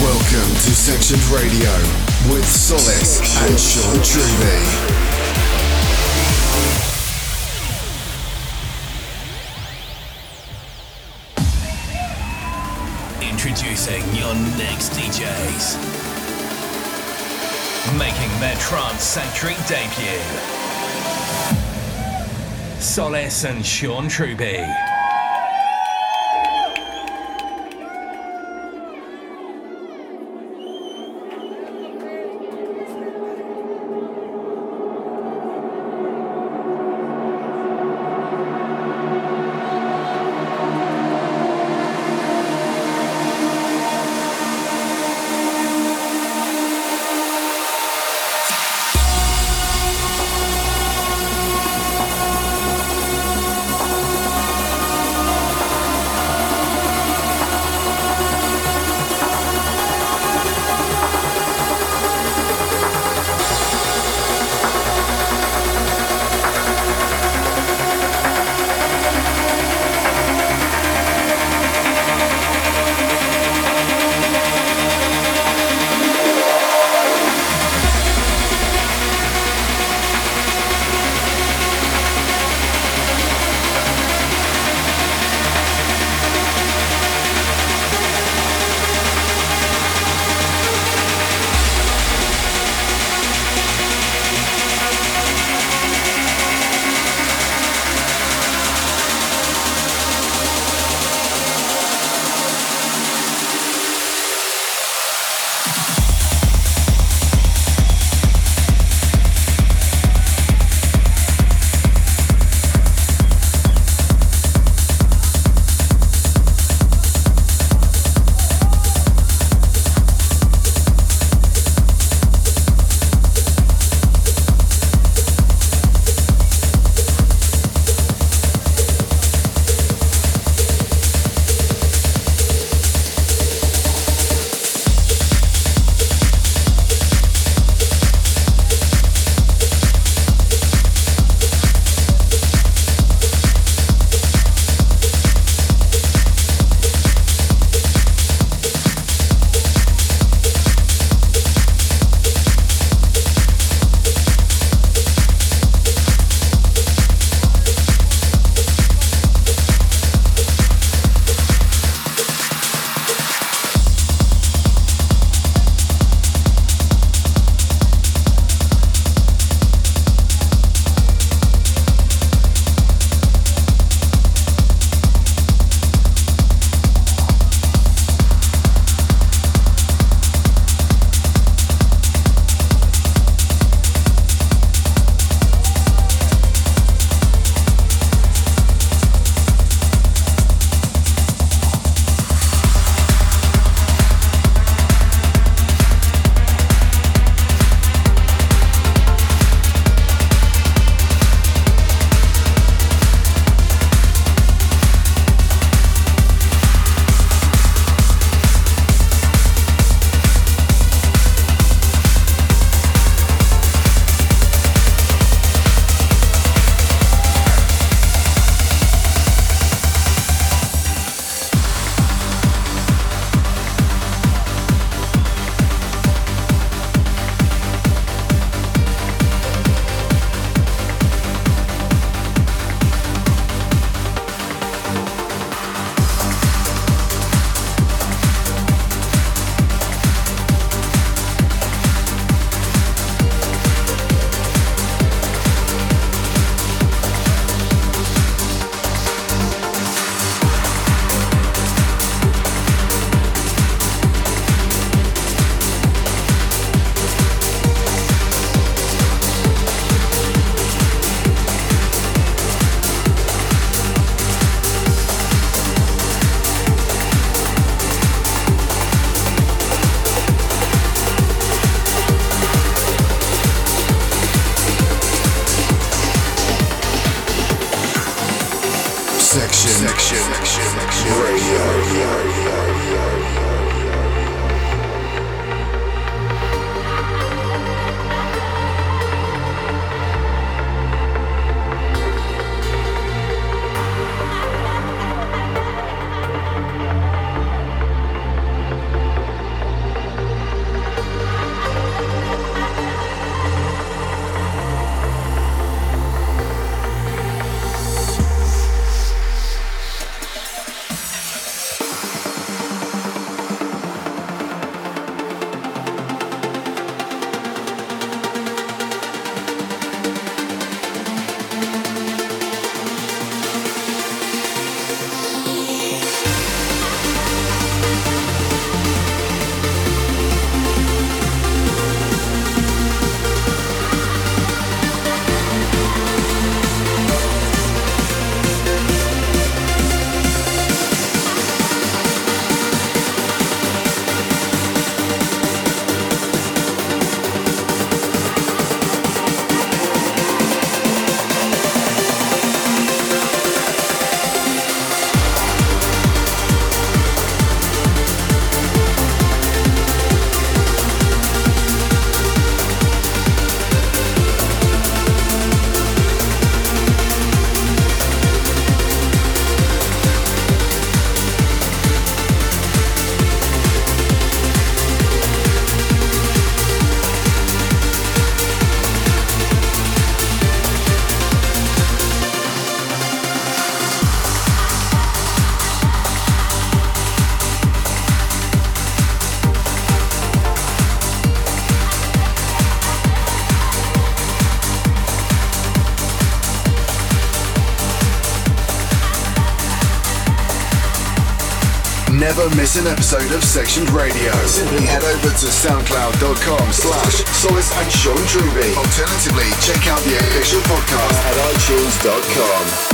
Welcome to Sectioned Radio with Solace and Sean Truby. Your next DJs. Making their Trance Sanctuary debut. Solace and Sean Truby. An episode of Sectioned Radio. Simply head over to soundcloud.com slash Solace and Sean Truby. Alternatively, check out the official podcast at itunes.com.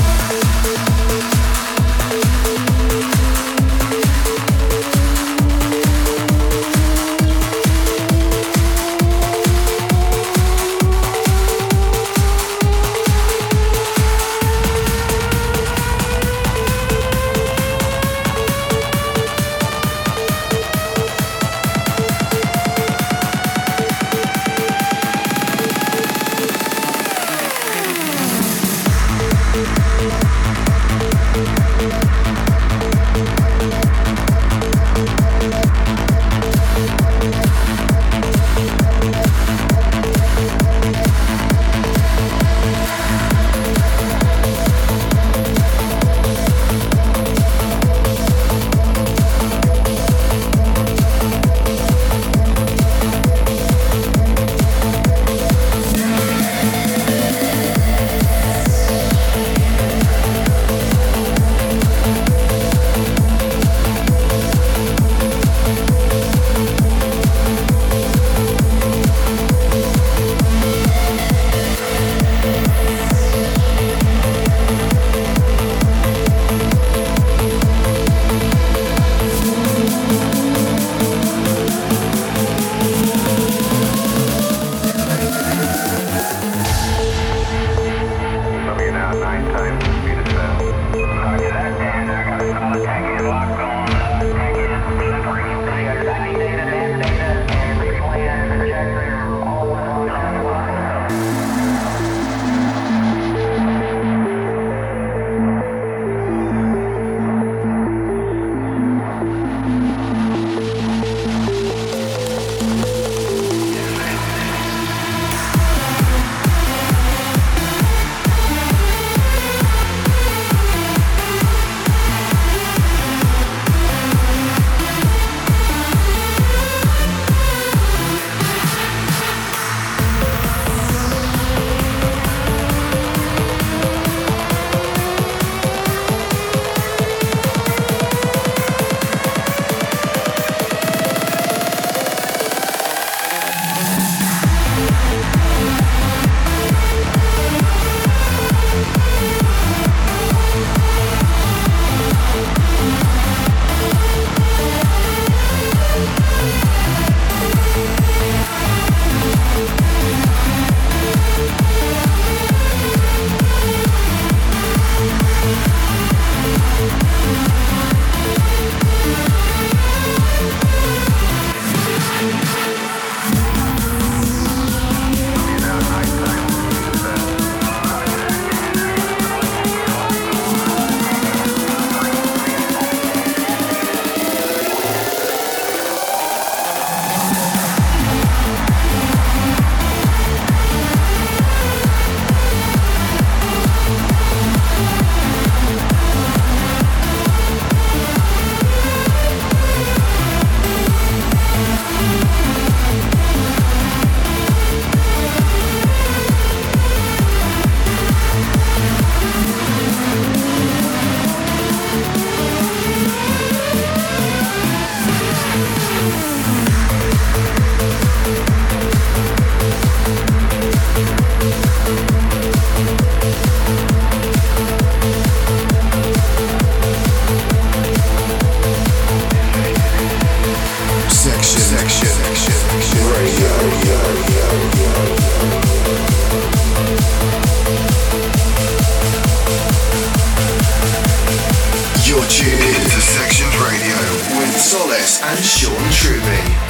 Solace and Sean Truby.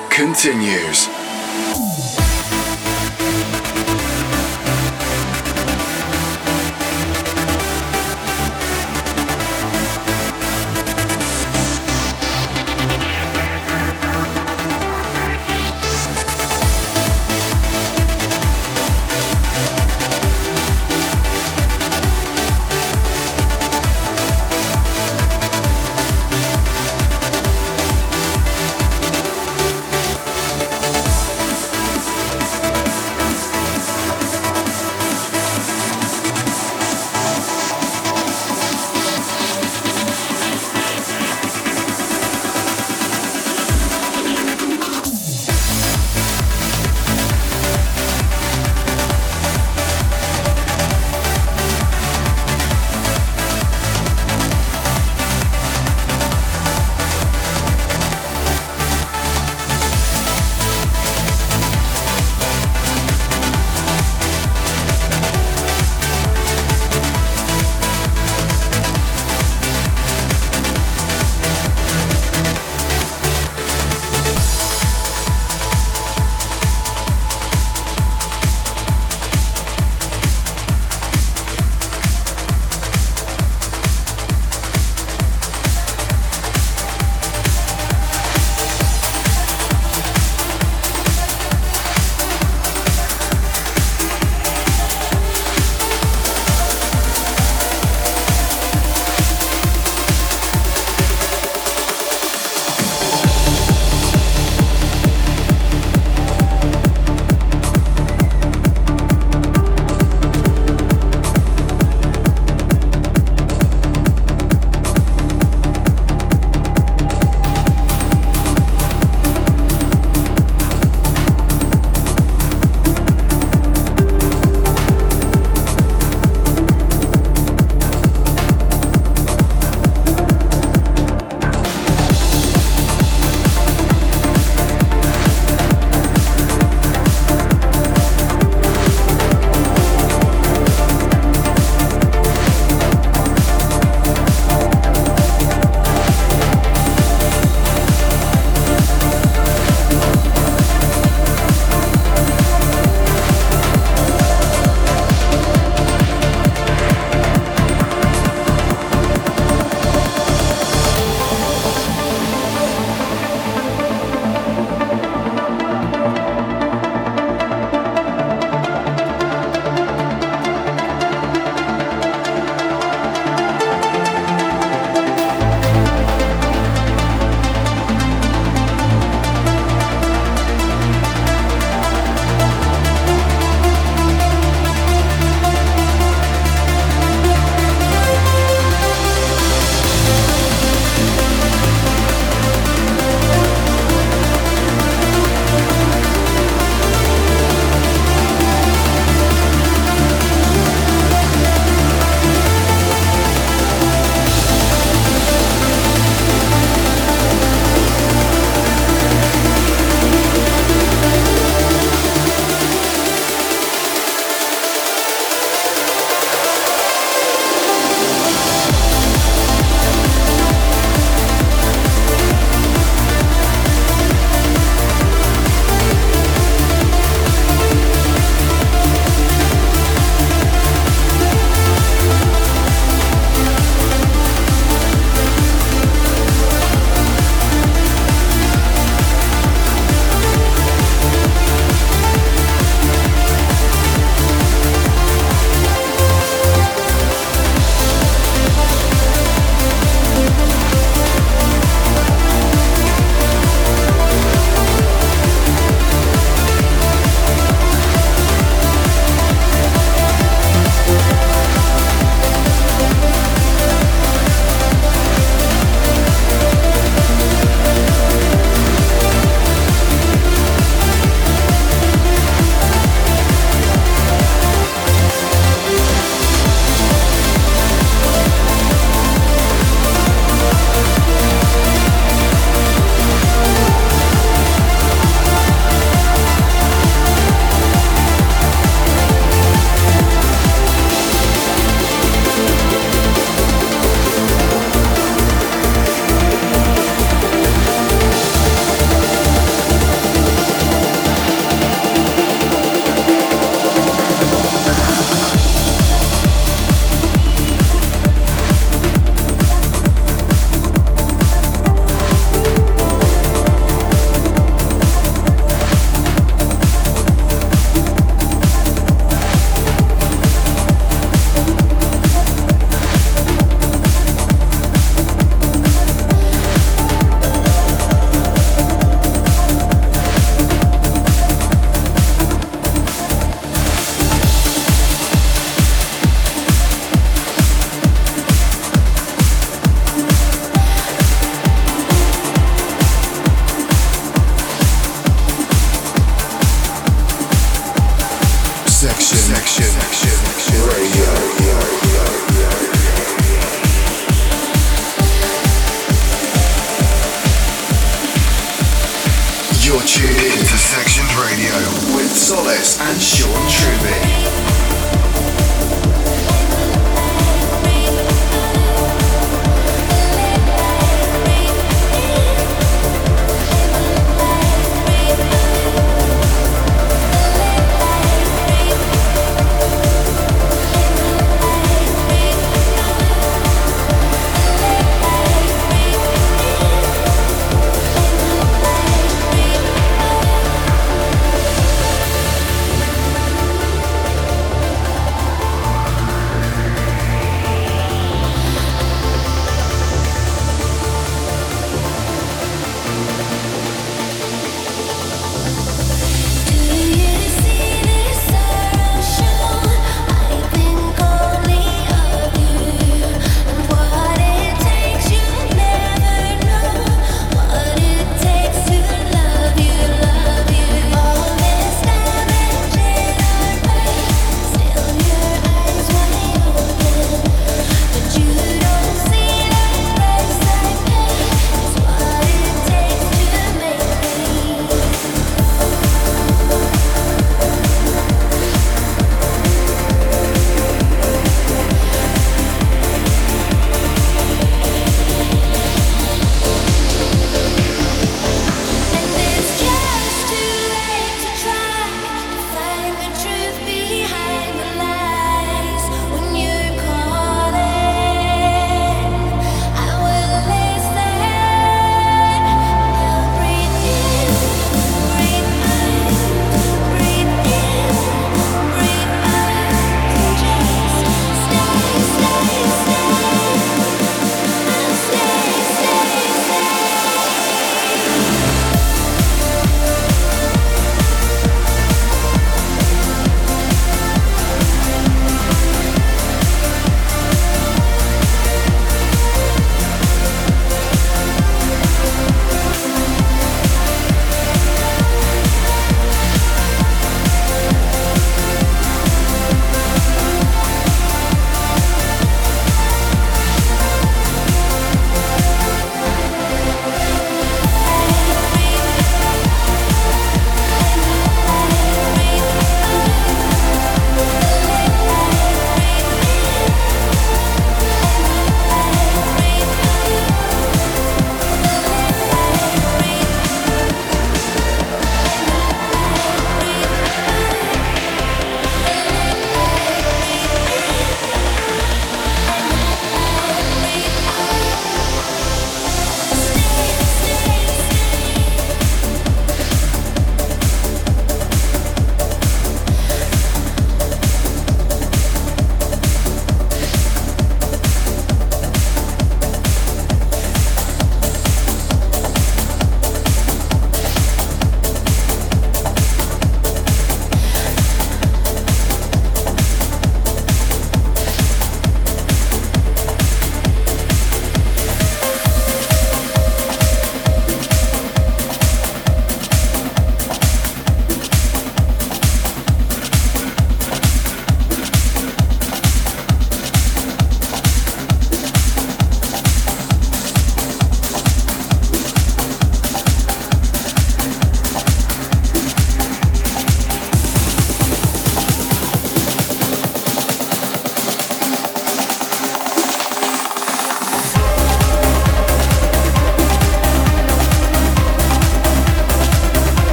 continues.